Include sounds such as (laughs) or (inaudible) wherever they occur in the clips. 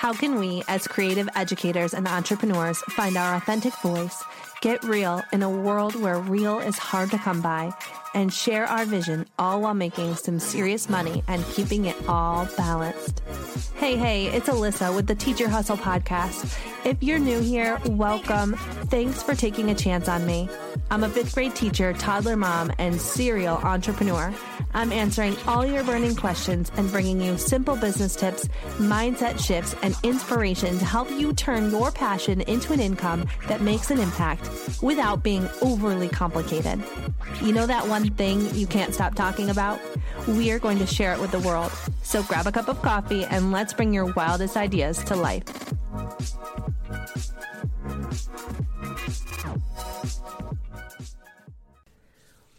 How can we, as creative educators and entrepreneurs, find our authentic voice, get real in a world where real is hard to come by, and share our vision all while making some serious money and keeping it all balanced? Hey, hey, it's Alissa with the Teacher Hustle podcast. If you're new here, welcome. Thanks for taking a chance on me. I'm a fifth grade teacher, toddler mom, and serial entrepreneur. I'm answering all your burning questions and bringing you simple business tips, mindset shifts, and inspiration to help you turn your passion into an income that makes an impact without being overly complicated. You know that one thing you can't stop talking about? We are going to share it with the world. So grab a cup of coffee and let's bring your wildest ideas to life.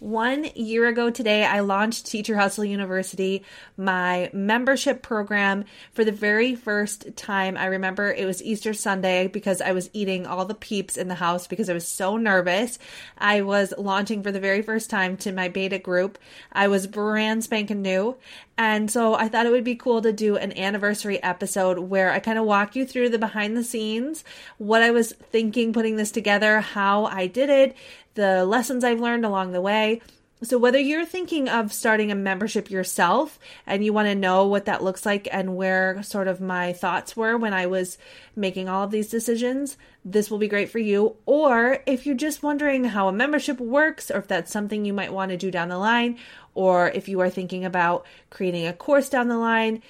One year ago today, I launched Teacher Hustle University, my membership program for the very first time. I remember it was Easter Sunday because I was eating all the peeps in the house because I was so nervous. I was launching for the very first time to my beta group. I was brand spanking new. And so I thought it would be cool to do an anniversary episode where I kind of walk you through the behind the scenes, what I was thinking putting this together, how I did it, the lessons I've learned along the way. So, whether you're thinking of starting a membership yourself and you want to know what that looks like and where sort of my thoughts were when I was making all of these decisions, this will be great for you. Or if you're just wondering how a membership works, or if that's something you might want to do down the line, or if you are thinking about creating a course down the line,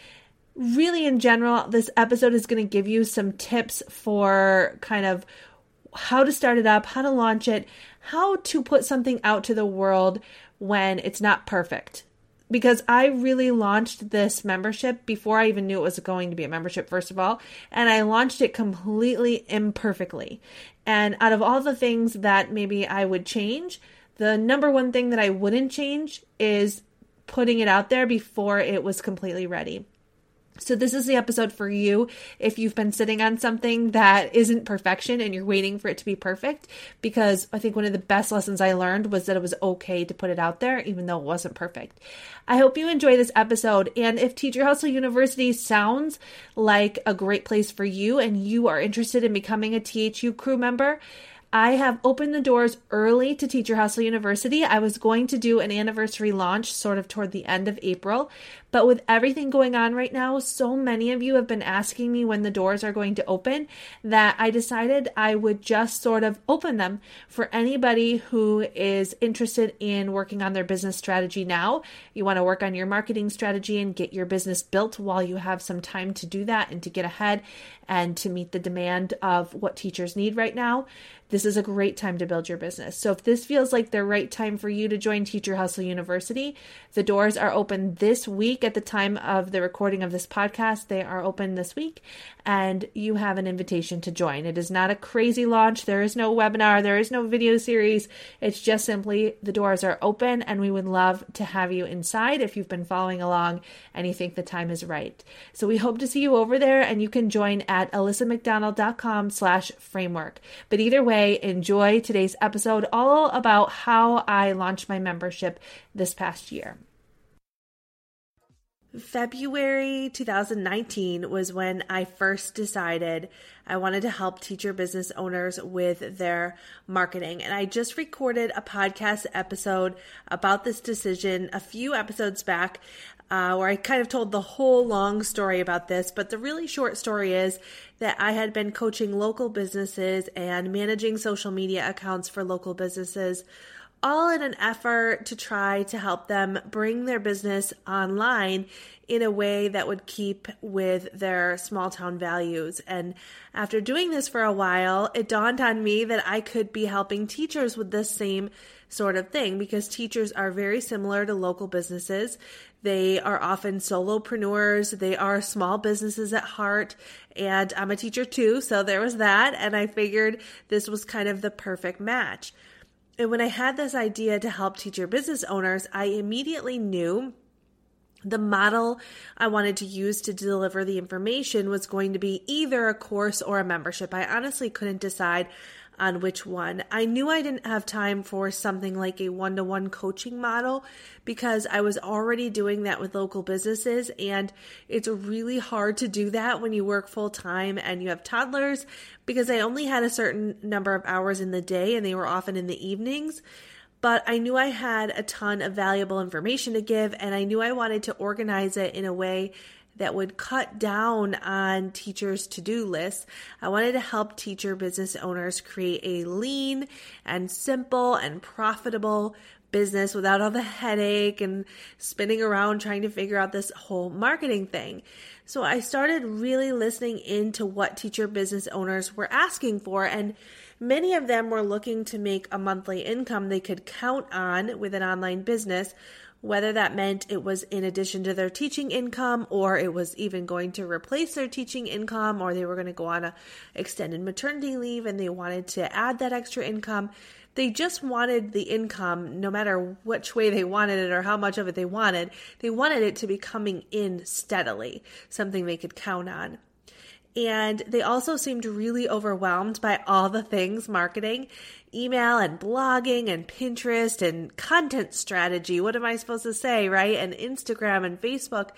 really in general, this episode is going to give you some tips for kind of how to start it up, how to launch it, how to put something out to the world when it's not perfect. Because I really launched this membership before I even knew it was going to be a membership, first of all, and I launched it completely imperfectly. And out of all the things that maybe I would change, the number one thing that I wouldn't change is putting it out there before it was completely ready. So, this is the episode for you if you've been sitting on something that isn't perfection and you're waiting for it to be perfect. Because I think one of the best lessons I learned was that it was okay to put it out there, even though it wasn't perfect. I hope you enjoy this episode. And if Teacher Hustle University sounds like a great place for you and you are interested in becoming a THU crew member, I have opened the doors early to Teacher Hustle University. I was going to do an anniversary launch sort of toward the end of April, but with everything going on right now, so many of you have been asking me when the doors are going to open that I decided I would just sort of open them for anybody who is interested in working on their business strategy now. You want to work on your marketing strategy and get your business built while you have some time to do that and to get ahead and to meet the demand of what teachers need right now this is a great time to build your business. So if this feels like the right time for you to join Teacher Hustle University, the doors are open this week at the time of the recording of this podcast. They are open this week and you have an invitation to join. It is not a crazy launch. There is no webinar, there is no video series. It's just simply the doors are open and we would love to have you inside if you've been following along and you think the time is right. So we hope to see you over there and you can join at alissamcdonald.com slash framework. But either way, enjoy today's episode all about how I launched my membership this past year. February 2019 was when I first decided I wanted to help teacher business owners with their marketing. And I just recorded a podcast episode about this decision a few episodes back uh, where I kind of told the whole long story about this. But the really short story is that I had been coaching local businesses and managing social media accounts for local businesses all in an effort to try to help them bring their business online in a way that would keep with their small town values. And after doing this for a while, it dawned on me that I could be helping teachers with the same sort of thing because teachers are very similar to local businesses. They are often solopreneurs. They are small businesses at heart. And I'm a teacher too. So there was that. And I figured this was kind of the perfect match. And when I had this idea to help teacher business owners, I immediately knew the model I wanted to use to deliver the information was going to be either a course or a membership. I honestly couldn't decide on which one. I knew I didn't have time for something like a one to one coaching model because I was already doing that with local businesses. And it's really hard to do that when you work full time and you have toddlers because I only had a certain number of hours in the day and they were often in the evenings but I knew I had a ton of valuable information to give, and I knew I wanted to organize it in a way that would cut down on teachers' to do lists. I wanted to help teacher business owners create a lean and simple and profitable business without all the headache and spinning around trying to figure out this whole marketing thing. So I started really listening into what teacher business owners were asking for and Many of them were looking to make a monthly income they could count on with an online business, whether that meant it was in addition to their teaching income or it was even going to replace their teaching income or they were going to go on a extended maternity leave and they wanted to add that extra income. They just wanted the income no matter which way they wanted it or how much of it they wanted they wanted it to be coming in steadily something they could count on and they also seemed really overwhelmed by all the things marketing, email and blogging and Pinterest and content strategy. What am I supposed to say, right? And Instagram and Facebook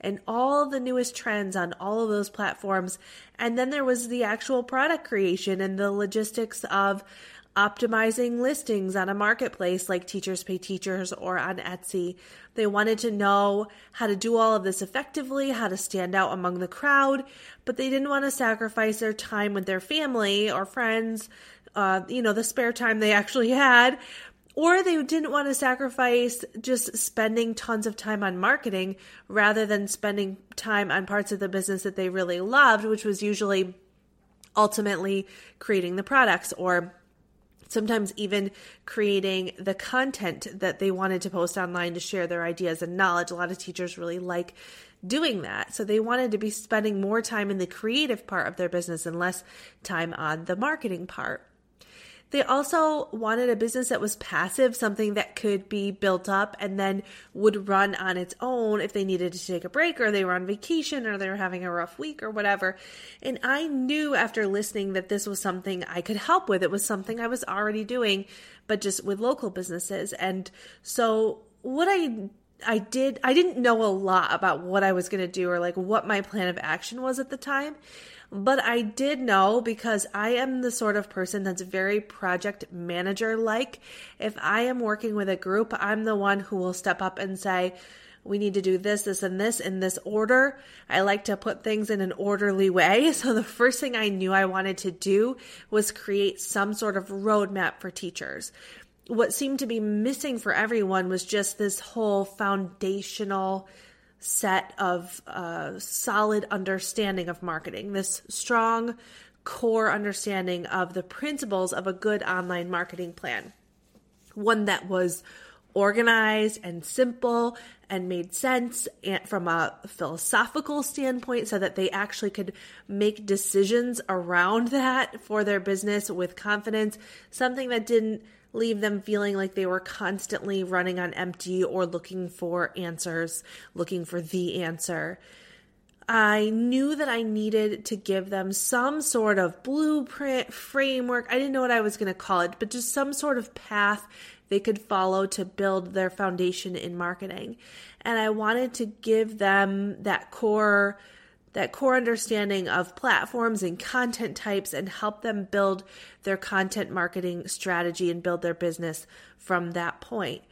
and all the newest trends on all of those platforms. And then there was the actual product creation and the logistics of optimizing listings on a marketplace like Teachers Pay Teachers or on Etsy. They wanted to know how to do all of this effectively, how to stand out among the crowd, but they didn't want to sacrifice their time with their family or friends, uh, you know, the spare time they (laughs) actually had. Or they didn't want to sacrifice just spending tons of time on marketing rather than spending time on parts of the business that they really loved, which was usually ultimately creating the products or sometimes even creating the content that they wanted to post online to share their ideas and knowledge. A lot of teachers really like doing that. So they wanted to be spending more time in the creative part of their business and less time on the marketing part. They also wanted a business that was passive, something that could be built up and then would run on its own if they needed to take a break or they were on vacation or they were having a rough week or whatever. And I knew after listening that this was something I could help with. It was something I was already doing, but just with local businesses. And so what I I did I didn't know a lot about what I was going to do or like what my plan of action was at the time. But I did know because I am the sort of person that's very project manager like. If I am working with a group, I'm the one who will step up and say, we need to do this, this, and this in this order. I like to put things in an orderly way. (laughs) So the first thing I knew I wanted to do was create some sort of roadmap for teachers. What seemed to be missing for everyone was just this whole foundational set of uh, solid understanding of marketing, this strong core understanding of the principles of a good online marketing plan. One that was organized and simple and made sense from a philosophical standpoint so that they actually could make decisions around that for their business with confidence, something that didn't leave them feeling like they were constantly running on empty or looking for answers, looking for the answer. I knew that I needed to give them some sort of blueprint, framework. I didn't know what I was going to call it, but just some sort of path they could follow to build their foundation in marketing. And I wanted to give them that core that core understanding of platforms and content types and help them build their content marketing strategy and build their business from that point.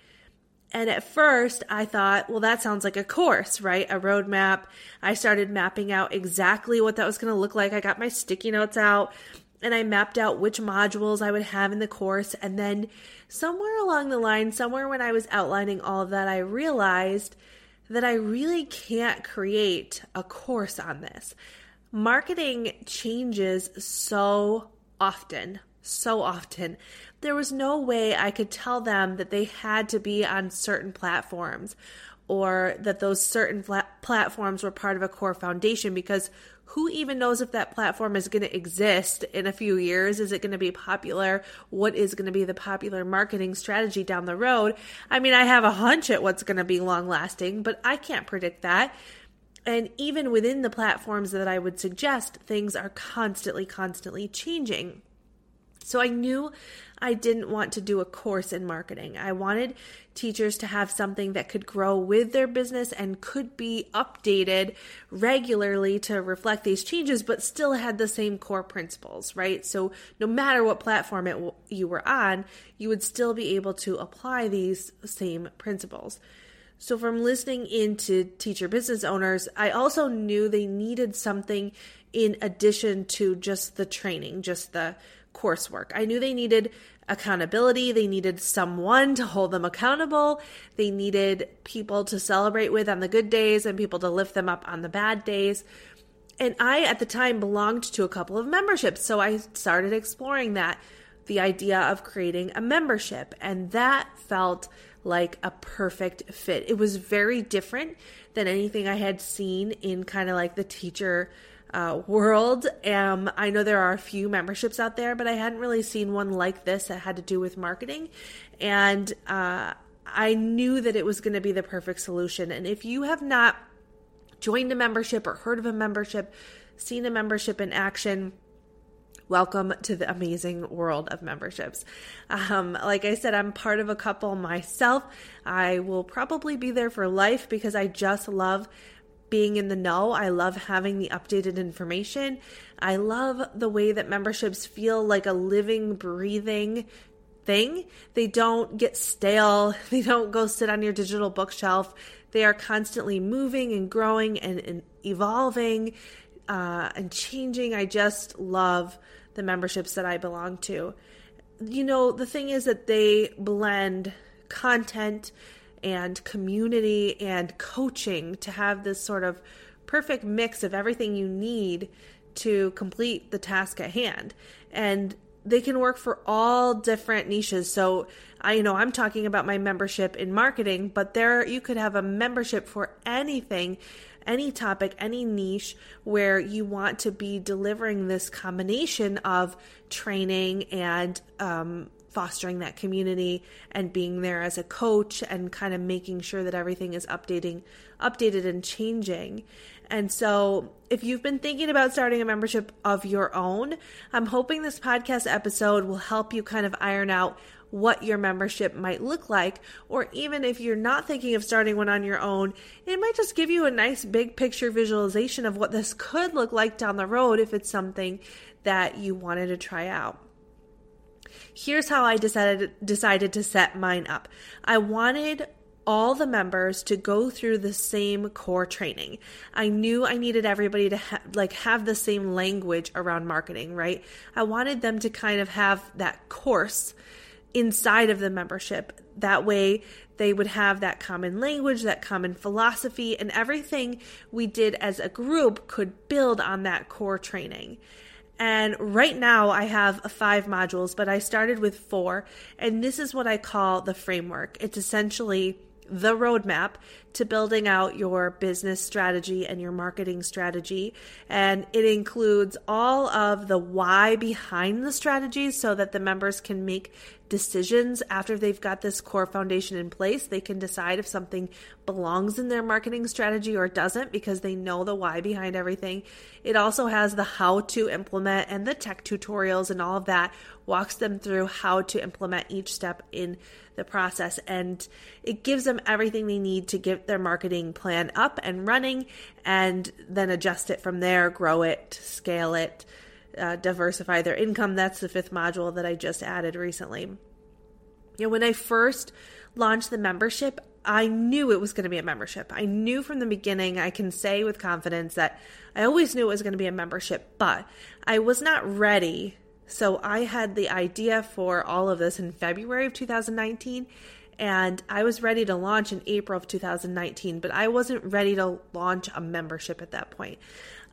And at first, I thought, well, that sounds like a course, right? A roadmap. I started mapping out exactly what that was going to look like. I got my sticky notes out and I mapped out which modules I would have in the course. And then somewhere along the line, somewhere when I was outlining all of that, I realized that I really can't create a course on this. Marketing changes so often, so often. There was no way I could tell them that they had to be on certain platforms or that those certain platforms were part of a core foundation because who even knows if that platform is going to exist in a few years? Is it going to be popular? What is going to be the popular marketing strategy down the road? I mean, I have a hunch at what's going to be long lasting, but I can't predict that. And even within the platforms that I would suggest, things are constantly, constantly changing. So I knew I didn't want to do a course in marketing. I wanted teachers to have something that could grow with their business and could be updated regularly to reflect these changes, but still had the same core principles, right? So no matter what platform it, you were on, you would still be able to apply these same principles. So, from listening in to teacher business owners, I also knew they needed something in addition to just the training, just the coursework. I knew they needed accountability. They needed someone to hold them accountable. They needed people to celebrate with on the good days and people to lift them up on the bad days. And I, at the time, belonged to a couple of memberships. So I started exploring that the idea of creating a membership. And that felt like a perfect fit. It was very different than anything I had seen in kind of like the teacher uh, world. Um, I know there are a few memberships out there, but I hadn't really seen one like this that had to do with marketing. And uh, I knew that it was going to be the perfect solution. And if you have not joined a membership or heard of a membership, seen a membership in action, welcome to the amazing world of memberships. Um, like I said, I'm part of a couple myself. I will probably be there for life because I just love being in the know. I love having the updated information. I love the way that memberships feel like a living, breathing thing. They don't get stale, (laughs) they don't go sit on your digital bookshelf. They are constantly moving and growing and, and evolving uh, and changing. I just love the memberships that I belong to. You know, the thing is that they blend content and community and coaching to have this sort of perfect mix of everything you need to complete the task at hand. And they can work for all different niches. So I you know I'm talking about my membership in marketing, but there you could have a membership for anything, any topic, any niche where you want to be delivering this combination of training and um, fostering that community and being there as a coach and kind of making sure that everything is updating updated and changing. And so, if you've been thinking about starting a membership of your own, I'm hoping this podcast episode will help you kind of iron out what your membership might look like. Or even if you're not thinking of starting one on your own, it might just give you a nice big picture visualization of what this could look like down the road if it's something that you wanted to try out. Here's how I decided decided to set mine up. I wanted all the members to go through the same core training. I knew I needed everybody to ha- like have the same language around marketing, right? I wanted them to kind of have that course inside of the membership. That way they would have that common language, that common philosophy, and everything we did as a group could build on that core training. And right now I have five modules, but I started with four. And this is what I call the framework. It's essentially the roadmap to building out your business strategy and your marketing strategy. And it includes all of the why behind the strategies so that the members can make decisions after they've got this core foundation in place. They can decide if something belongs in their marketing strategy or doesn't because they know the why behind everything. It also has the how to implement and the tech tutorials and all of that walks them through how to implement each step in the process and it gives them everything they need to get their marketing plan up and running and then adjust it from there, grow it, scale it uh, diversify their income. That's the fifth module that I just added recently. You know, when I first launched the membership, I knew it was going to be a membership. I knew from the beginning, I can say with confidence that I always knew it was going to be a membership, but I was not ready. So I had the idea for all of this in February of 2019 and I was ready to launch in April of 2019, but I wasn't ready to launch a membership at that point.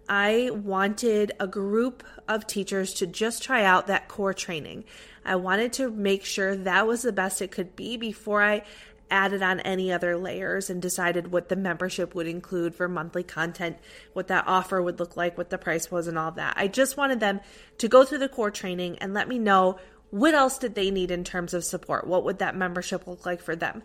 I wanted a group of teachers to just try out that core training. I wanted to make sure that was the best it could be before I added on any other layers and decided what the membership would include for monthly content, what that offer would look like, what the price was, and all that. I just wanted them to go through the core training and let me know what else did they need in terms of support. What would that membership look like for them?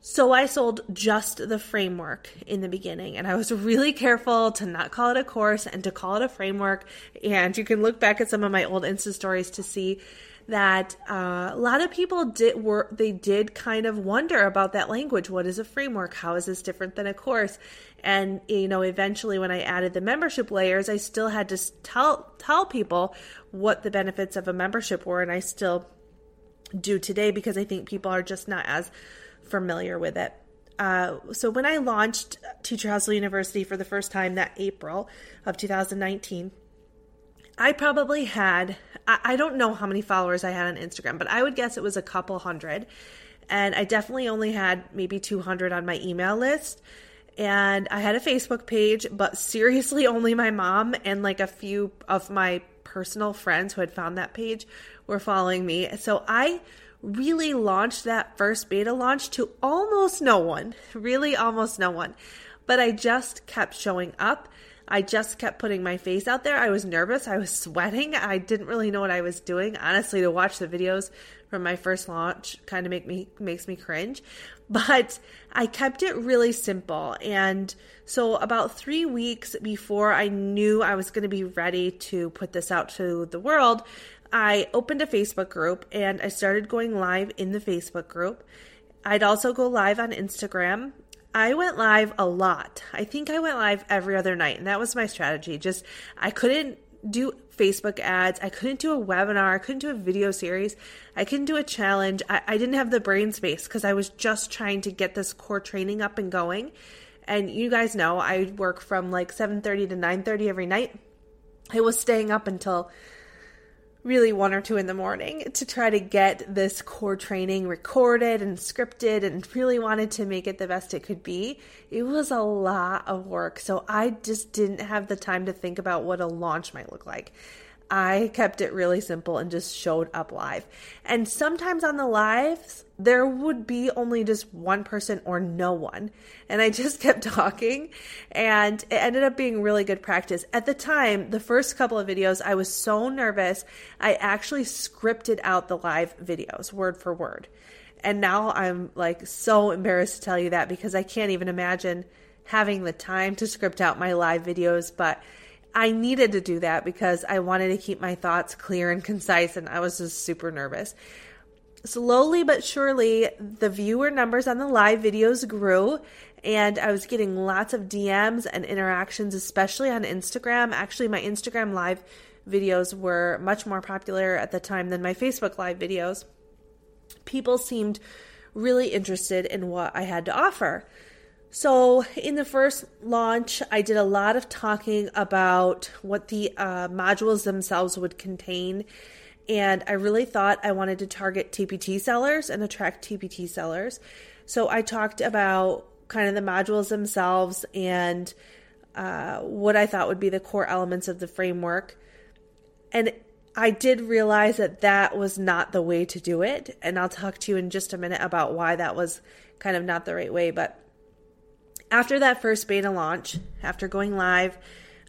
So I sold just the framework in the beginning, and I was really careful to not call it a course and to call it a framework. And you can look back at some of my old Insta stories to see that uh, a lot of people did were they did kind of wonder about that language. What is a framework? How is this different than a course? And you know, eventually, when I added the membership layers, I still had to tell tell people what the benefits of a membership were, and I still do today because I think people are just not as familiar with it. Uh, so when I launched Teacher Hustle University for the first time that April of 2019, I probably had, I don't know how many followers I had on Instagram, but I would guess it was a couple hundred. And I definitely only had maybe 200 on my email list. And I had a Facebook page, but seriously, (laughs) only my mom and like a few of my personal friends who had found that page were following me. So I really launched that first beta launch to almost no one, (laughs) really almost no one. But I just kept showing up I just kept putting my face out there. I was nervous. I was (laughs) sweating. I didn't really know what I was doing. Honestly, to watch the videos from my first launch kind of make me makes me cringe. (laughs) But I kept it really simple. And so about 3 weeks before I knew I was going to be ready to put this out to the world, I opened a Facebook group and I started going live in the Facebook group. I'd also go live on Instagram I went live a lot. I think I went live every other night, and that was my strategy. Just I couldn't do Facebook ads. I couldn't do a webinar. I couldn't do a video series. I couldn't do a challenge. I, I didn't have the brain space because I was just trying to get this core training up and going. And you guys know I work from like 7:30 to 9:30 every night. I was staying up until really one or two in the morning to try to get this core training recorded and scripted and really wanted to make it the best it could be. It was a lot of work. So I just didn't have the time to think about what a launch might look like. I kept it really simple and just showed up live. And sometimes on the lives, there would be only just one person or no one. And I (laughs) just kept talking and it ended up being really good practice. At the time, the first couple of videos, I was so nervous, I actually scripted out the live videos word for word. And now I'm like so embarrassed to tell you that because I can't even imagine having the time to script out my live videos, but I needed to do that because I wanted to keep my thoughts clear and concise, and I was just super nervous. Slowly but surely, the viewer numbers on the live videos grew, and I was getting lots of DMs and interactions, especially on Instagram. Actually, my Instagram live videos were much more popular at the time than my Facebook live videos. People seemed really interested in what I had to offer. So, in the first launch, I did a lot of talking about what the uh, modules themselves would contain. And I really thought I wanted to target TPT sellers and attract TPT sellers. So, I talked about kind of the modules themselves and uh, what I thought would be the core elements of the framework. And I did realize that that was not the way to do it. And I'll talk to you in just a minute about why that was kind of not the right way. But after that first beta launch, after going live,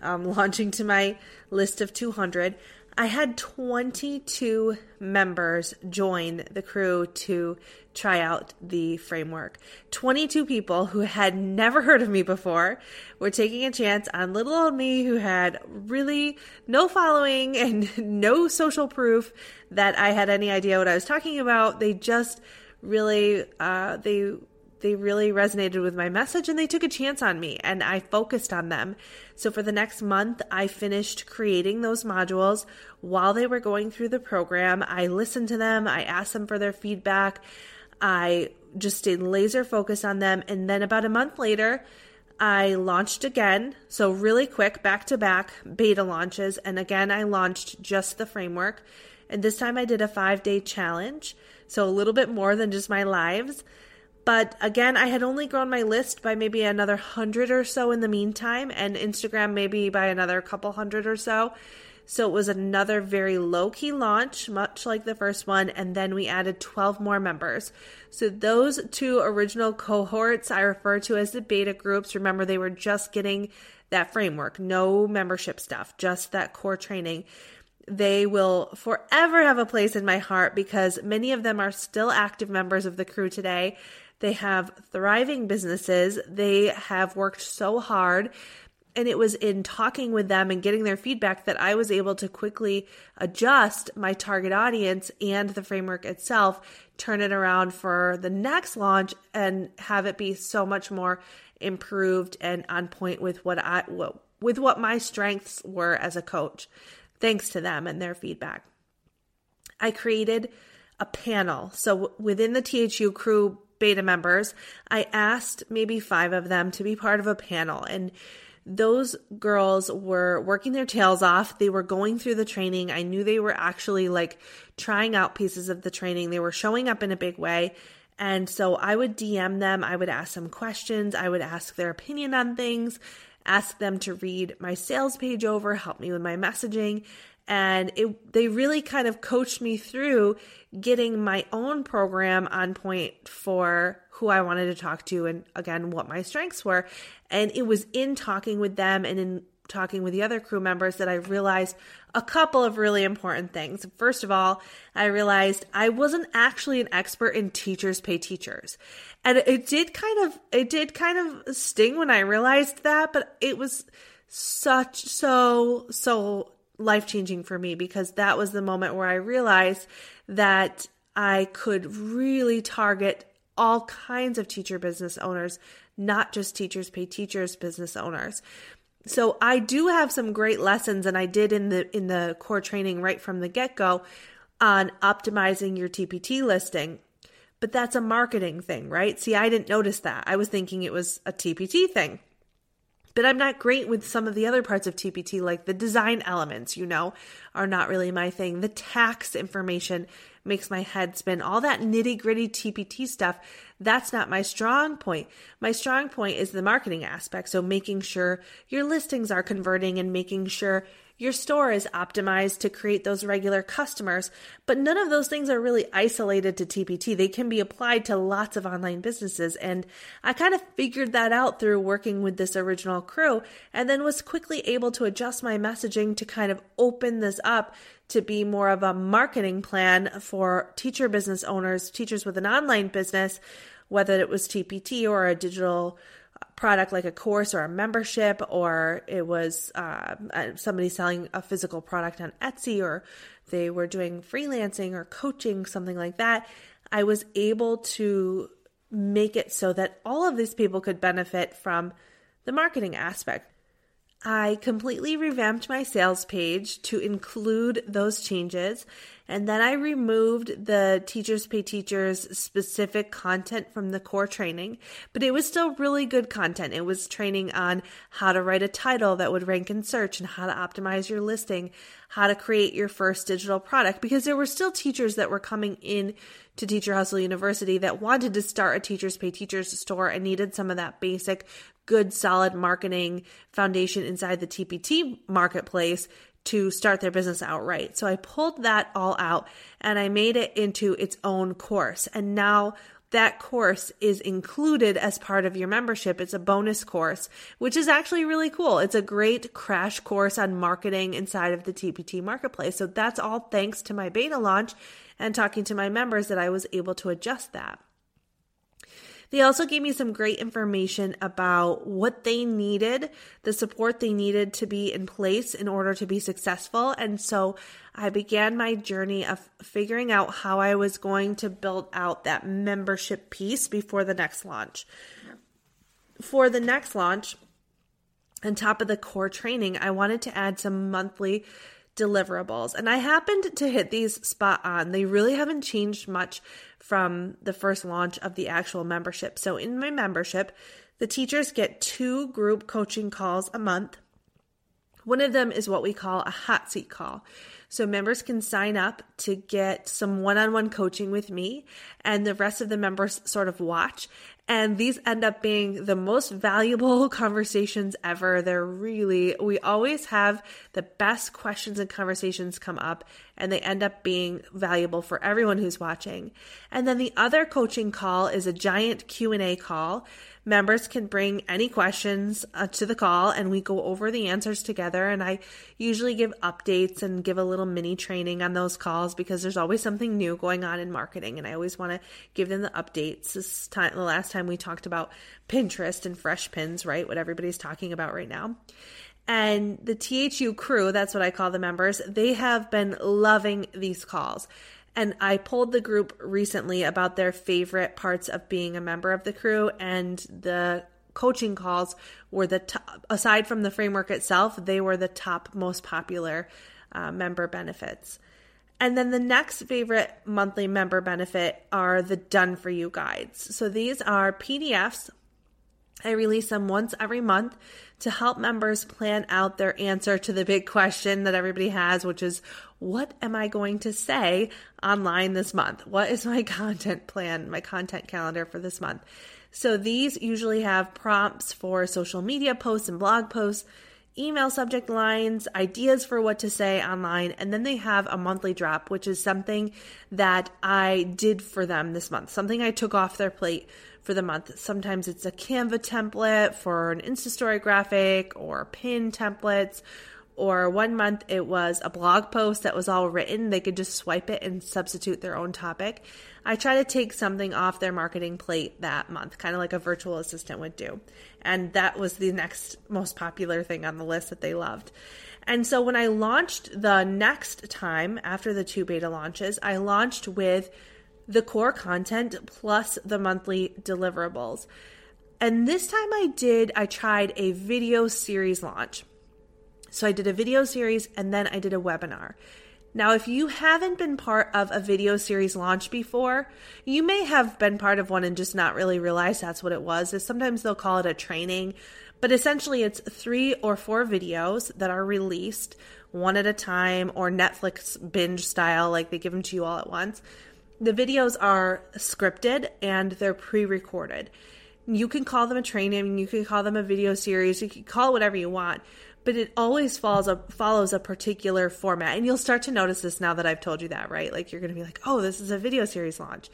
um, (laughs) launching to my list of 200, I had 22 members join the crew to try out the framework. 22 people who had never heard of me before were taking a chance on little old me who had really no following (laughs) and no social proof that I had any idea what I was talking about. They just really, uh, they they really resonated with my message and they took a chance on me and I focused on them. So for the next month, I finished creating those modules while they were going through the program. I listened to them, I asked them for their feedback. I just stayed laser focused on them. And then about a month later, I launched again. So, really quick, back to back beta launches. And again, I launched just the framework. And this time I did a five day challenge. So, a little bit more than just my lives. But again, I had only grown my list by maybe another hundred or so in the meantime, and Instagram maybe by another couple hundred or so. So it was another very low key launch, much like the first one. And then we added 12 more members. So those two original cohorts I refer to as the beta groups. Remember, they were just getting that framework, no membership stuff, just that core training. They will forever have a place in my heart because many of them are still active members of the crew today. They have thriving businesses. They have worked so hard. And it was in talking with them and getting their feedback that I was able to quickly adjust my target audience and the framework itself, turn it around for the next launch, and have it be so much more improved and on point with what I with what my strengths were as a coach. Thanks to them and their feedback. I created a panel. So within the THU crew beta members, I asked maybe five of them to be part of a panel. And those girls were working their tails off. They were going through the training. I knew they were actually like trying out pieces of the training. They were showing up in a big way. And so I would DM them. I would ask them questions. I would ask their opinion on things, ask them to read my sales page over, help me with my messaging and it they really kind of coached me through getting my own program on point for who I wanted to talk to and again what my strengths were and it was in talking with them and in talking with the other crew members that I realized a couple of really important things. First of all, I realized I wasn't actually an expert in teachers pay teachers. And it did kind of it did kind of sting when I realized that, but it was such so so life changing for me because that was the moment where I realized that I could really target all kinds of teacher business owners, not just teachers pay teachers business owners. So I do have some great lessons and I did in the in the core training right from the get-go on optimizing your TPT listing. But that's a marketing thing, right? See, I didn't notice that. I was thinking it was a TPT thing. But I'm not great with some of the other parts of TPT, like the design elements, you know, are not really my thing. The tax information makes my head spin. All that nitty gritty TPT stuff, that's not my strong point. My strong point is the marketing aspect. So making sure your listings are converting and making sure your store is optimized to create those regular customers, but none of those things are really isolated to TPT. They can be applied to lots of online businesses. And I kind of figured that out through working with this original crew and then was quickly able to adjust my messaging to kind of open this up to be more of a marketing plan for teacher business owners, teachers with an online business, whether it was TPT or a digital product like a course or a membership, or it was uh, somebody selling a physical product on Etsy, or they were doing freelancing or coaching, something like that, I was able to make it so that all of these people could benefit from the marketing aspect. I completely revamped my sales page to include those changes. And then I removed the Teachers Pay Teachers specific content from the core training, but it was still really good content. It was training on how to write a title that would rank in search and how to optimize your listing, how to create your first digital product, because there were still teachers that were coming in to Teacher Hustle University that wanted to start a Teachers Pay Teachers store and needed some of that basic good solid marketing foundation inside the TPT marketplace to start their business outright. So I pulled that all out and I made it into its own course. And now that course is included as part of your membership. It's a bonus course, which is actually really cool. It's a great crash course on marketing inside of the TPT marketplace. So that's all thanks to my beta launch and talking to my members that I was able to adjust that. They also gave me some great information about what they needed, the support they needed to be in place in order to be successful. And so I began my journey of figuring out how I was going to build out that membership piece before the next launch. For the next launch, on top of the core training, I wanted to add some monthly deliverables. And I happened to hit these spot on. They really haven't changed much from the first launch of the actual membership. So in my membership, the teachers get two group coaching calls a month. One of them is what we call a hot seat call. So members can sign up to get some one on one coaching with me, and the rest of the members sort of watch. And these end up being the most valuable (laughs) conversations ever. They're really, we always have the best questions and conversations come up and they end up being valuable for everyone who's watching. And then the other coaching call is a giant Q&A call. Members can bring any questions uh, to the call and we go over the answers together. And I usually give updates and give a little mini training on those calls because there's always something new going on in marketing. And I always want to give them the updates. This time, the last time we talked about Pinterest and fresh pins, right? What everybody's talking about right now. And the THU crew, that's what I call the members, they have been loving these calls. And I polled the group recently about their favorite parts of being a member of the crew, and the coaching calls were the top, aside from the framework itself, they were the top most popular uh, member benefits. And then the next favorite monthly member benefit are the done for you guides. So these are PDFs. I release them once every month to help members plan out their answer to the big question that everybody has, which is what am I going to say online this month? What is my (laughs) content plan, my content calendar for this month? So these usually have prompts for social media posts and blog posts, email subject lines, ideas for what to say online, and then they have a monthly drop, which is something that I did for them this month, something I took off their plate for the month. Sometimes it's a Canva template for an Insta story graphic or pin templates. Or one month it was a blog post that was all written. They could just swipe it and substitute their own topic. I try to take something off their marketing plate that month, kind of like a virtual assistant would do. And that was the next most popular thing on the list that they loved. And so when I launched the next time after the two beta launches, I launched with the core content plus the monthly deliverables. And this time I did, I tried a video series launch. So I did a video series and then I did a webinar. Now, if you haven't been part of a video series launch before, you may have been part of one and just not really realize that's what it was. Is sometimes they'll call it a training, but essentially it's three or four videos that are released one at a time or Netflix binge style, like they give them to you all at once the videos are scripted and they're pre-recorded. You can call them a training, you can call them a video series, you can call it whatever you want, but it always follows a follows a particular format. And you'll start to notice this now that I've told you that, right? Like you're going to be like, "Oh, this is a video series launch."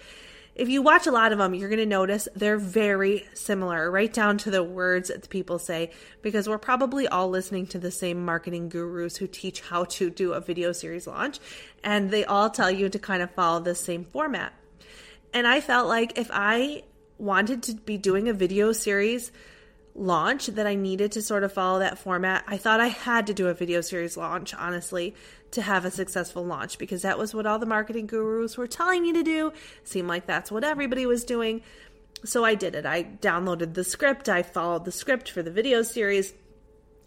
If you watch a lot of them, you're going to notice they're very similar, right down to the words that people say, because we're probably all listening to the same marketing gurus who teach how to do a video series launch, and they all tell you to kind of follow the same format. And I felt like if I wanted to be doing a video series launch that I needed to sort of follow that format. I thought I had to do a video series launch, honestly, to have a successful launch because that was what all the marketing gurus were telling me to do. Seemed like that's what everybody was doing. So I did it. I downloaded the script, I followed the script for the video series,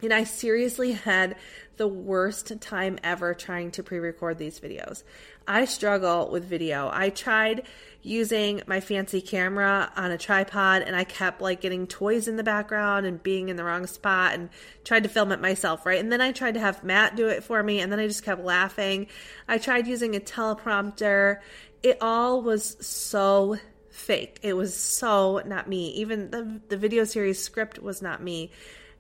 and I seriously had the worst time ever trying to pre record these videos. I struggle with video. I tried using my fancy camera on a tripod and I kept like getting toys in the background and being in the wrong spot and tried to film it myself, right? And then I tried to have Matt do it for me and then I just kept laughing. I tried using a teleprompter. It all was so fake. It was so not me. Even the the video series script was not me.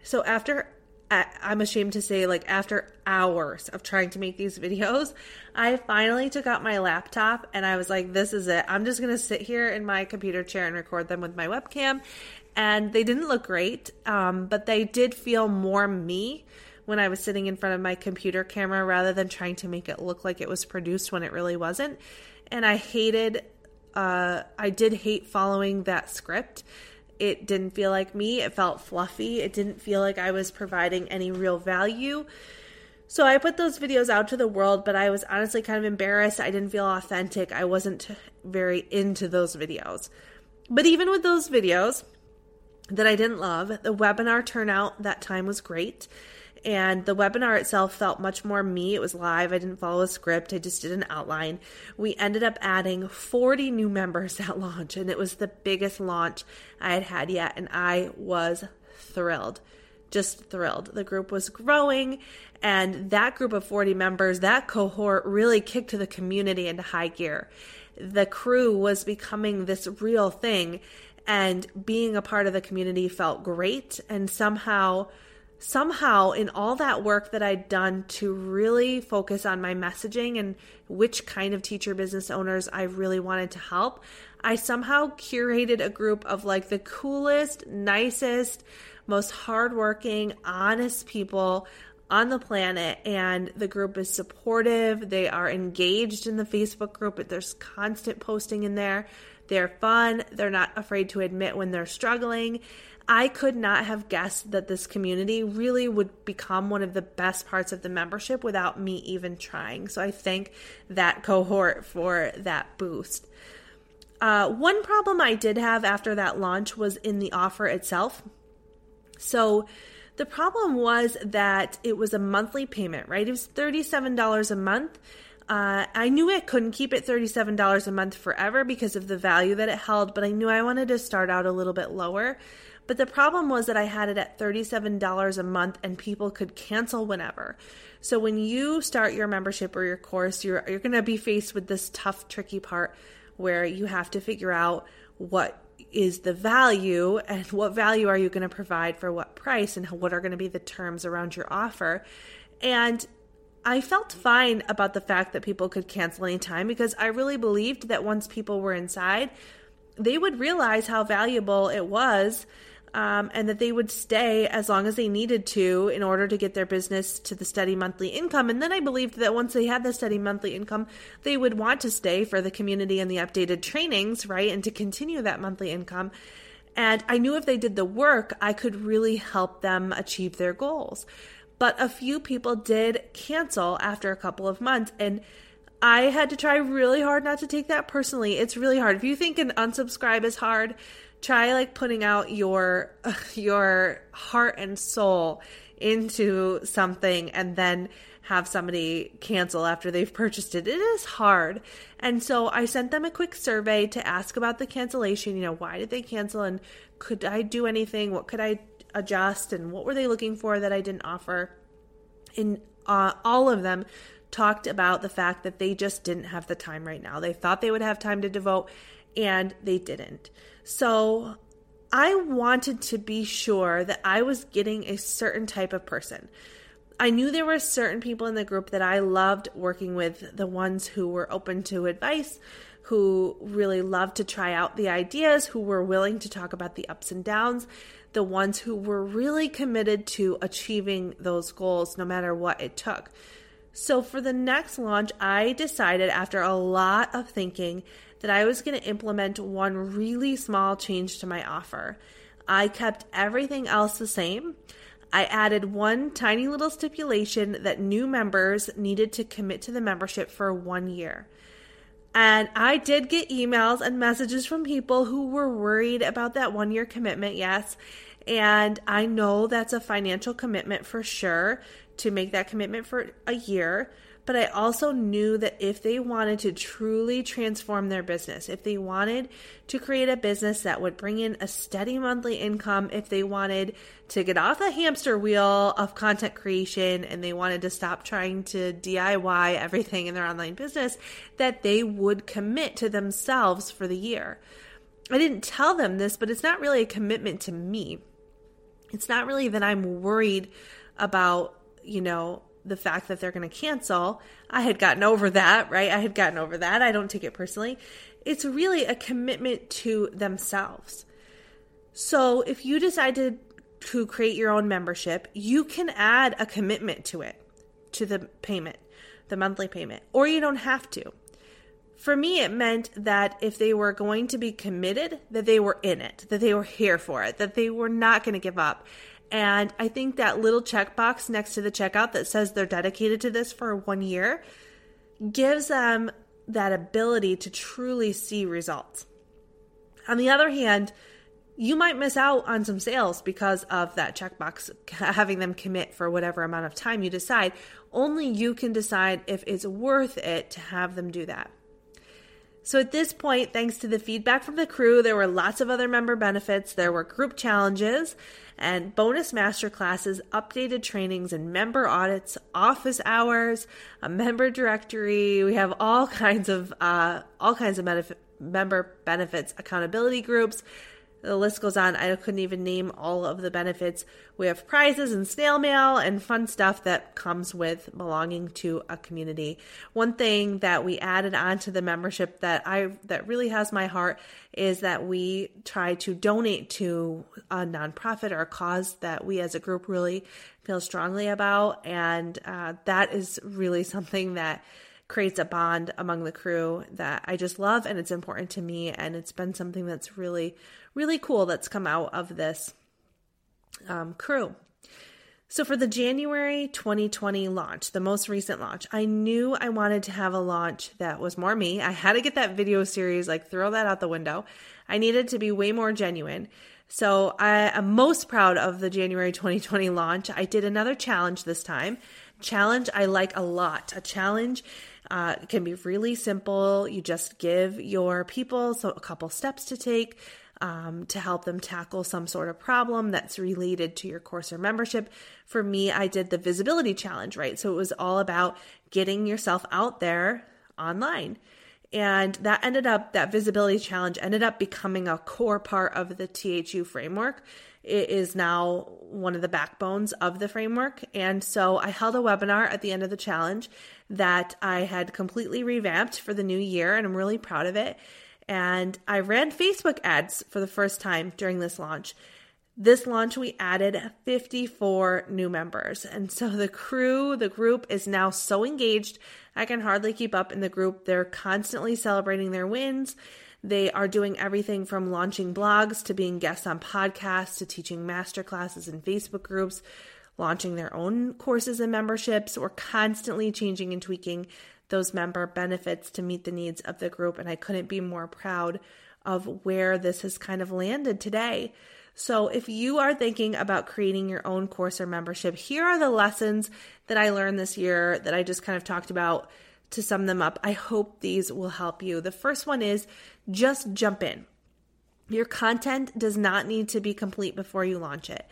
So after I'm ashamed to say, like, after hours of trying to make these videos, (laughs) I finally took out my laptop and I was like, this is it. I'm just going to sit here in my computer chair and record them with my webcam. And they didn't look great, um, but they did feel more me when I was sitting in front of my computer camera rather than trying to make it look like it was produced when it really wasn't. And I hated, uh, I did hate following that script it didn't feel like me. It felt fluffy. It didn't feel like I was providing any real value. So I put those videos out to the world, but I was honestly kind of embarrassed. I didn't feel authentic. I wasn't very into those videos. But even with those videos that I didn't love, the webinar turnout that time was great. And the webinar itself felt much more me. It was live. I didn't follow a script. I just did an outline. We ended up adding 40 new members (laughs) at launch, and it was the biggest launch I had had yet. And I was thrilled, just thrilled. The group was growing, and that group of 40 members, that cohort really kicked the community into high gear. The crew was becoming this real thing, and being a part of the community felt great. And somehow, somehow in all that work that I'd done to really focus on my messaging and which kind of teacher business owners I really wanted to help, I somehow curated a group of like the coolest, nicest, most hardworking, honest people on the planet and the group is supportive. They are engaged in the Facebook group. There's constant posting in there. They're fun. They're not afraid to admit when they're struggling. I could not have guessed that this community really would become one of the best parts of the membership without me even trying. So I thank that cohort for that boost. Uh, one problem I did have after that launch was in the offer itself. So the problem was that it was a monthly payment, right? It was $37 a month. Uh, I knew I couldn't keep it $37 a month forever because of the value that it held, but I knew I wanted to start out a little bit lower. But the problem was that I had it at $37 a month and people could cancel whenever. So when you start your membership or your course, you're, you're going to be faced with this tough, tricky part where you have to figure out what is the value and what value are you going to provide for what price and what are going to be the terms around your offer. And I felt fine about the fact that people could cancel anytime because I really believed that once people were inside, they would realize how valuable it was um, and that they would stay as long as they needed to in order to get their business to the steady monthly income. And then I believed that once they had the steady monthly income, they would want to stay for the community and the updated trainings, right? And to continue that monthly income. And I knew if they did the work, I could really help them achieve their goals. But a few people did cancel after a couple of months. And I had to try really hard not to take that personally. It's really hard. If you think an unsubscribe is hard, try like putting out your (laughs) your heart and soul into something and then have somebody cancel after they've purchased it. It is hard. And so I sent them a quick survey to ask about the cancellation, you know, why did they cancel and could I do anything? What could I adjust and what were they looking for that I didn't offer? And uh, all of them talked about the fact that they just didn't have the time right now. They thought they would have time to devote and they didn't. So I wanted to be sure that I was getting a certain type of person. I knew there were certain people in the group that I loved working with, the ones who were open to advice, who really loved to try out the ideas, who were willing to talk about the ups and downs, the ones who were really committed to achieving those goals no matter what it took. So, for the next launch, I decided after a lot of thinking that I was going to implement one really small change to my offer. I kept everything else the same. I added one tiny little stipulation that new members needed to commit to the membership for one year. And I did get emails and messages from people who were worried about that one year commitment, yes. And I know that's a financial commitment for sure to make that commitment for a year. But I also knew that if they wanted to truly transform their business, if they wanted to create a business that would bring in a steady monthly income, if they wanted to get off the hamster wheel of content creation and they wanted to stop trying to DIY everything in their online business, that they would commit to themselves for the year. I didn't tell them this, but it's not really a commitment to me. It's not really that I'm worried about, you know, the fact that they're going to cancel. I had gotten over that, right? I had gotten over that. I don't take it personally. It's really a commitment to themselves. So if you decided to create your own membership, you can add a commitment to it, to the payment, the monthly payment, or you don't have to. For me, it meant that if they were going to be committed, that they were in it, that they were here for it, that they were not going to give up, and I think that little checkbox next to the checkout that says they're dedicated to this for one year gives them that ability to truly see results. On the other hand, you might miss out on some sales because of that checkbox (laughs) having them commit for whatever amount of time you decide. Only you can decide if it's worth it to have them do that. So at this point, thanks to the feedback from the crew, there were lots of other member benefits. There were group challenges and bonus master classes, updated trainings and member audits, office hours, a member directory. We have all (laughs) kinds of uh, all kinds of member benefits, accountability groups, the list goes on. I couldn't even name all of the benefits. We have prizes and snail mail and fun stuff that comes with belonging to a community. One thing that we added onto the membership that I that really has my heart is that we try to donate to a nonprofit or a cause that we as a group really feel strongly about, and uh, that is really something that creates a bond among the crew that I just love and it's important to me and it's been something that's really really cool that's come out of this um, crew. So, for the January 2020 launch, the most recent launch, I knew I wanted to have a launch that was more me. I had to get that video series, like, throw that out the window. I needed to be way more genuine. So, I am most proud of the January 2020 launch. I did another challenge this time. Challenge I like a lot. A challenge uh, can be really simple. You just give your people so a couple steps to take um, to help them tackle some sort of problem that's related to your course or membership. For me, I did the visibility challenge, right? So it was all about getting yourself out there online. And that ended up, that visibility challenge ended up becoming a core part of the THU framework. It is now one of the backbones of the framework. And so I held a webinar at the end of the challenge that I had completely revamped for the new year, and I'm really proud of it and I ran Facebook ads for the first time during this launch. This launch, we added 54 new members. And so the crew, the group is now so engaged. I can hardly keep up in the group. They're constantly celebrating their wins. They are doing everything from launching blogs to being guests on podcasts to teaching master classes in Facebook groups, launching their own courses and memberships. We're constantly changing and tweaking those member benefits to meet the needs of the group. And I couldn't be more proud of where this has kind of landed today. So, if you are thinking about creating your own course or membership, here are the lessons that I learned this year that I just kind of talked about to sum them up. I hope these will help you. The first one is just jump in. Your content does not need to be complete before you launch it.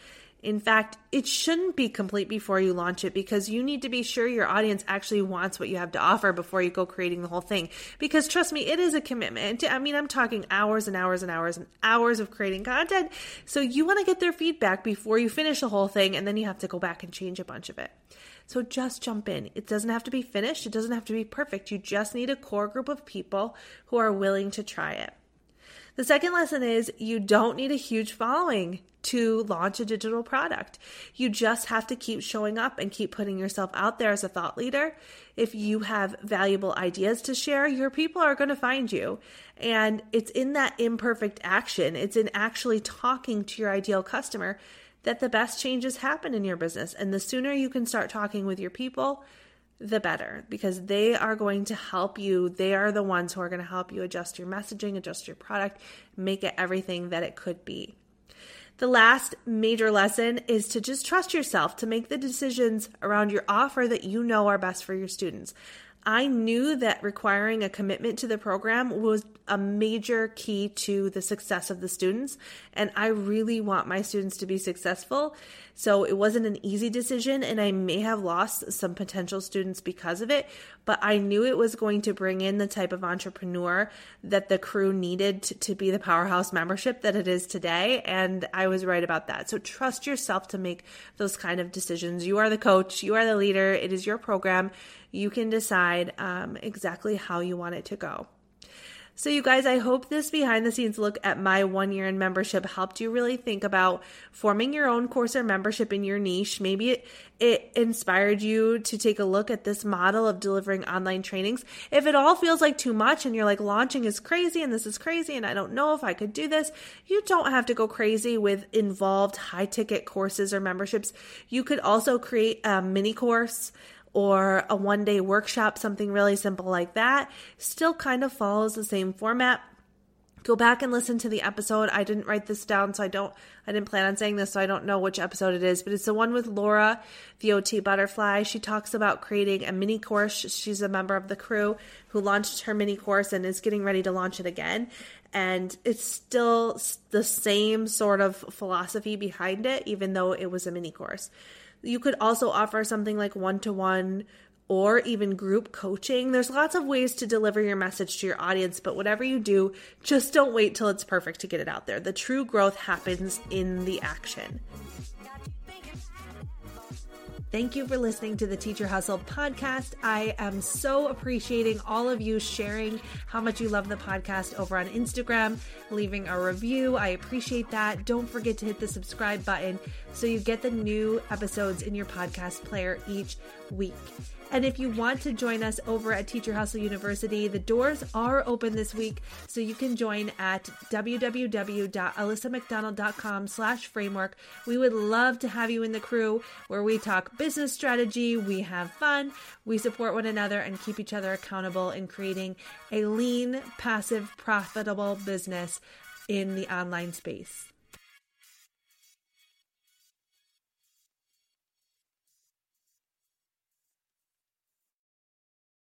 In fact, it shouldn't be complete before you launch it because you need to be sure your audience actually wants what you have to offer before you go creating the whole thing. Because trust me, it is a commitment. I mean, I'm talking hours and hours and hours and hours of creating content. So you want to get their feedback before you finish the whole thing and then you have to go back and change a bunch of it. So just jump in. It doesn't have to be finished, it doesn't have to be perfect. You just need a core group of people who are willing to try it. The second lesson is you don't need a huge following to launch a digital product. You just have to keep showing up and keep putting yourself out there as a thought leader. If you have valuable ideas to share, your people are going to find you. And it's in that imperfect action, it's in actually talking to your ideal customer that the best changes happen in your business. And the sooner you can start talking with your people, the better because they are going to help you. They are the ones who are going to help you adjust your messaging, adjust your product, make it everything that it could be. The last major lesson is to just trust yourself to make the decisions around your offer that you know are best for your students. I knew that requiring a commitment to the program was a major key to the success of the students. And I really want my students to be successful. So it wasn't an easy decision, and I may have lost some potential students because of it. But I knew it was going to bring in the type of entrepreneur that the crew needed to, to be the powerhouse membership that it is today. And I was right about that. So trust yourself to make those kind of decisions. You are the coach, you are the leader, it is your program. You can decide um, exactly how you want it to go. So, you guys, I hope this behind the scenes look at my one year in membership helped you really think about forming your own course or membership in your niche. Maybe it, it inspired you to take a look at this model of delivering online trainings. If it all feels like too much and you're like, launching is crazy and this is crazy and I don't know if I could do this, you don't have to go crazy with involved high ticket courses or memberships. You could also create a mini course or a one day workshop, something really simple like that, still kind of follows the same format. Go back and listen to the episode. I didn't write this down, so I don't, I didn't plan on saying this, so I don't know which episode it is, but it's the one with Laura, the OT Butterfly. She talks about creating a mini course. She's a member of the crew who launched her mini course and is getting ready to launch it again and it's still the same sort of philosophy behind it, even though it was a mini course. You could also offer something like one to one or even group coaching. There's lots of ways to deliver your message to your audience, but whatever you do, just don't wait till it's perfect to get it out there. The true growth happens in the action. Thank you for listening to the Teacher Hustle podcast. I am so appreciating all of you sharing how much you love the podcast over on Instagram, leaving a review. I appreciate that. Don't forget to hit the subscribe button so you get the new episodes in your podcast player each week. And if you want to join us over at Teacher Hustle University, the doors are open this week, so you can join at www.alissamcdonald.com slash framework. We would love to have you in the crew where we talk business strategy, we have fun, we support one another, and keep each other accountable in creating a lean, passive, profitable business in the online space.